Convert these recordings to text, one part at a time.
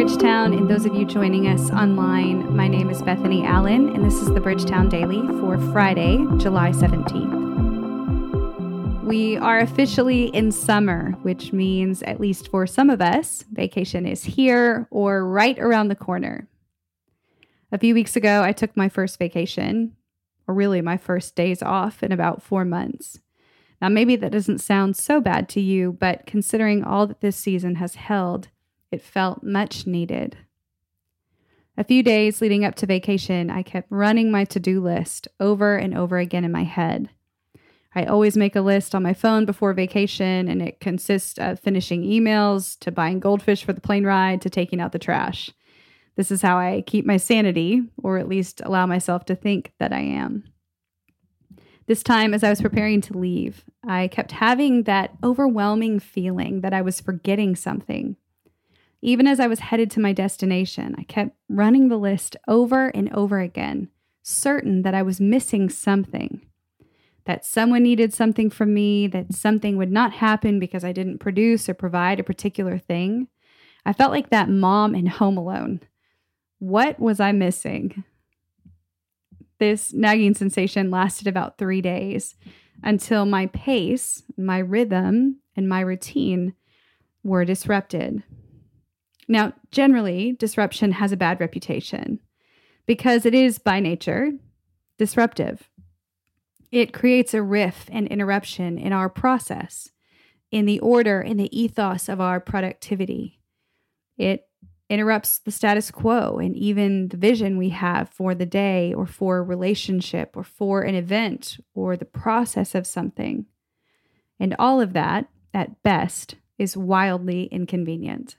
Bridgetown, and those of you joining us online, my name is Bethany Allen, and this is the Bridgetown Daily for Friday, July 17th. We are officially in summer, which means, at least for some of us, vacation is here or right around the corner. A few weeks ago, I took my first vacation, or really my first days off in about four months. Now, maybe that doesn't sound so bad to you, but considering all that this season has held, it felt much needed. A few days leading up to vacation, I kept running my to do list over and over again in my head. I always make a list on my phone before vacation, and it consists of finishing emails, to buying goldfish for the plane ride, to taking out the trash. This is how I keep my sanity, or at least allow myself to think that I am. This time, as I was preparing to leave, I kept having that overwhelming feeling that I was forgetting something. Even as I was headed to my destination, I kept running the list over and over again, certain that I was missing something. That someone needed something from me, that something would not happen because I didn't produce or provide a particular thing. I felt like that mom in Home Alone. What was I missing? This nagging sensation lasted about three days until my pace, my rhythm, and my routine were disrupted. Now, generally, disruption has a bad reputation because it is by nature disruptive. It creates a riff and interruption in our process, in the order and the ethos of our productivity. It interrupts the status quo and even the vision we have for the day or for a relationship or for an event or the process of something. And all of that, at best, is wildly inconvenient.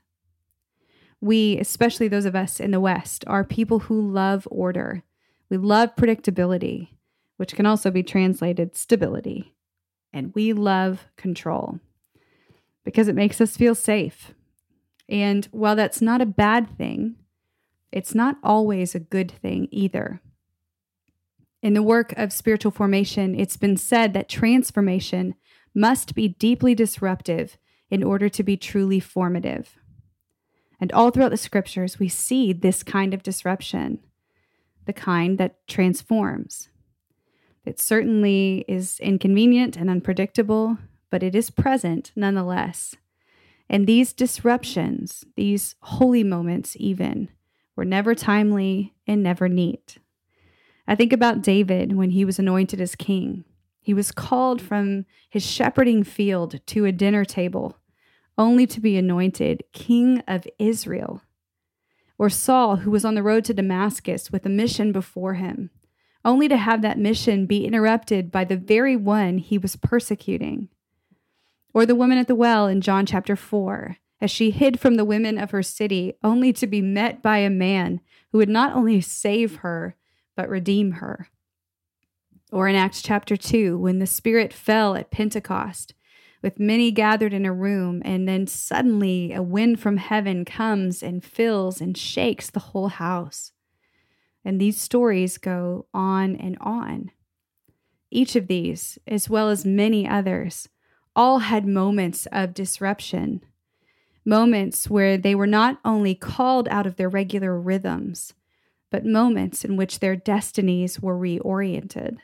We, especially those of us in the West, are people who love order. We love predictability, which can also be translated stability. And we love control because it makes us feel safe and while that's not a bad thing, it's not always a good thing either. In the work of spiritual formation, it's been said that transformation must be deeply disruptive in order to be truly formative. And all throughout the scriptures, we see this kind of disruption, the kind that transforms. It certainly is inconvenient and unpredictable, but it is present nonetheless. And these disruptions, these holy moments, even, were never timely and never neat. I think about David when he was anointed as king. He was called from his shepherding field to a dinner table, only to be anointed king of Israel. Or Saul, who was on the road to Damascus with a mission before him, only to have that mission be interrupted by the very one he was persecuting. Or the woman at the well in John chapter 4, as she hid from the women of her city, only to be met by a man who would not only save her, but redeem her. Or in Acts chapter 2, when the Spirit fell at Pentecost, with many gathered in a room, and then suddenly a wind from heaven comes and fills and shakes the whole house. And these stories go on and on. Each of these, as well as many others, all had moments of disruption, moments where they were not only called out of their regular rhythms, but moments in which their destinies were reoriented.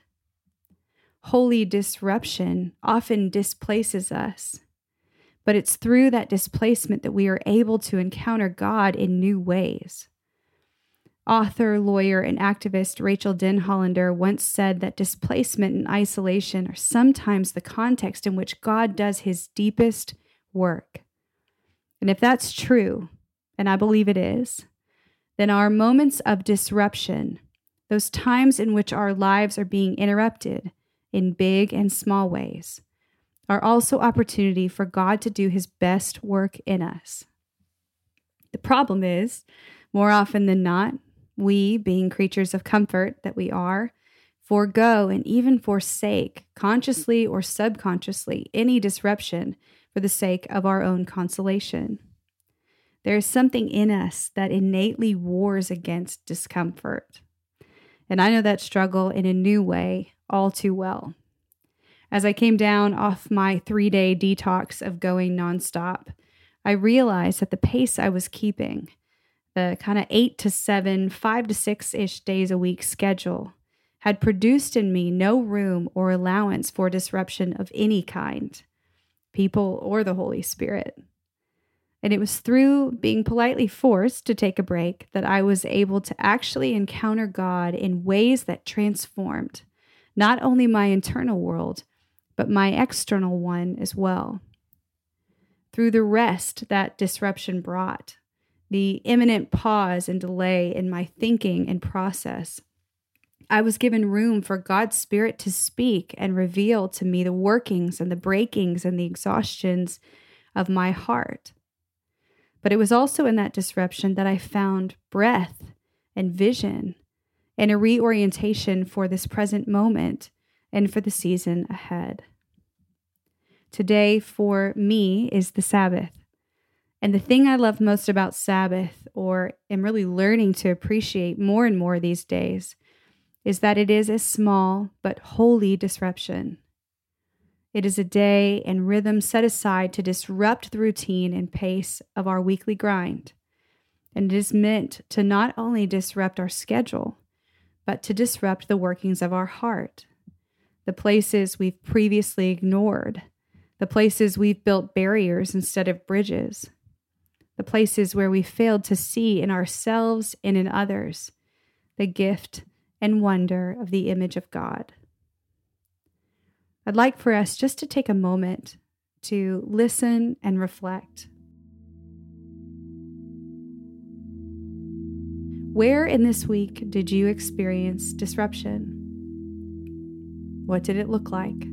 Holy disruption often displaces us, but it's through that displacement that we are able to encounter God in new ways. Author, lawyer, and activist Rachael Denhollander once said that displacement and isolation are sometimes the context in which God does his deepest work. And if that's true, and I believe it is, then our moments of disruption, those times in which our lives are being interrupted in big and small ways, are also opportunity for God to do his best work in us. The problem is, more often than not, we, being creatures of comfort that we are, forego and even forsake, consciously or subconsciously, any disruption for the sake of our own consolation. There is something in us that innately wars against discomfort. And I know that struggle in a new way all too well. As I came down off my three day detox of going nonstop, I realized that the pace I was keeping the kind of eight to seven, five to six ish days a week schedule had produced in me no room or allowance for disruption of any kind, people or the Holy Spirit. And it was through being politely forced to take a break that I was able to actually encounter God in ways that transformed not only my internal world, but my external one as well. Through the rest that disruption brought, the imminent pause and delay in my thinking and process, I was given room for God's Spirit to speak and reveal to me the workings and the breakings and the exhaustions of my heart. But it was also in that disruption that I found breath and vision and a reorientation for this present moment and for the season ahead. Today, for me, is the Sabbath. And the thing I love most about Sabbath, or am really learning to appreciate more and more these days, is that it is a small but holy disruption. It is a day and rhythm set aside to disrupt the routine and pace of our weekly grind. And it is meant to not only disrupt our schedule, but to disrupt the workings of our heart, the places we've previously ignored, the places we've built barriers instead of bridges, the places where we failed to see in ourselves and in others the gift and wonder of the image of God. I'd like for us just to take a moment to listen and reflect. Where in this week did you experience disruption? What did it look like?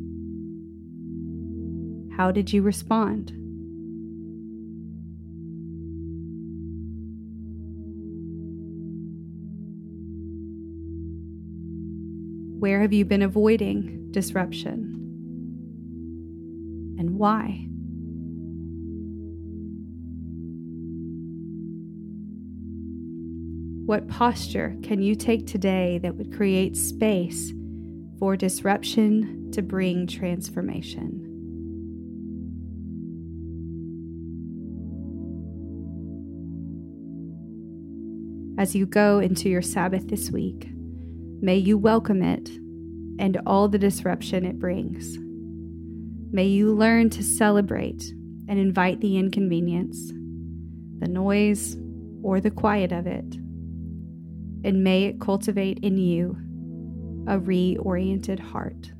How did you respond? Where have you been avoiding disruption? And why? What posture can you take today that would create space for disruption to bring transformation? As you go into your Sabbath this week, May you welcome it and all the disruption it brings. May you learn to celebrate and invite the inconvenience, the noise, or the quiet of it. And may it cultivate in you a reoriented heart.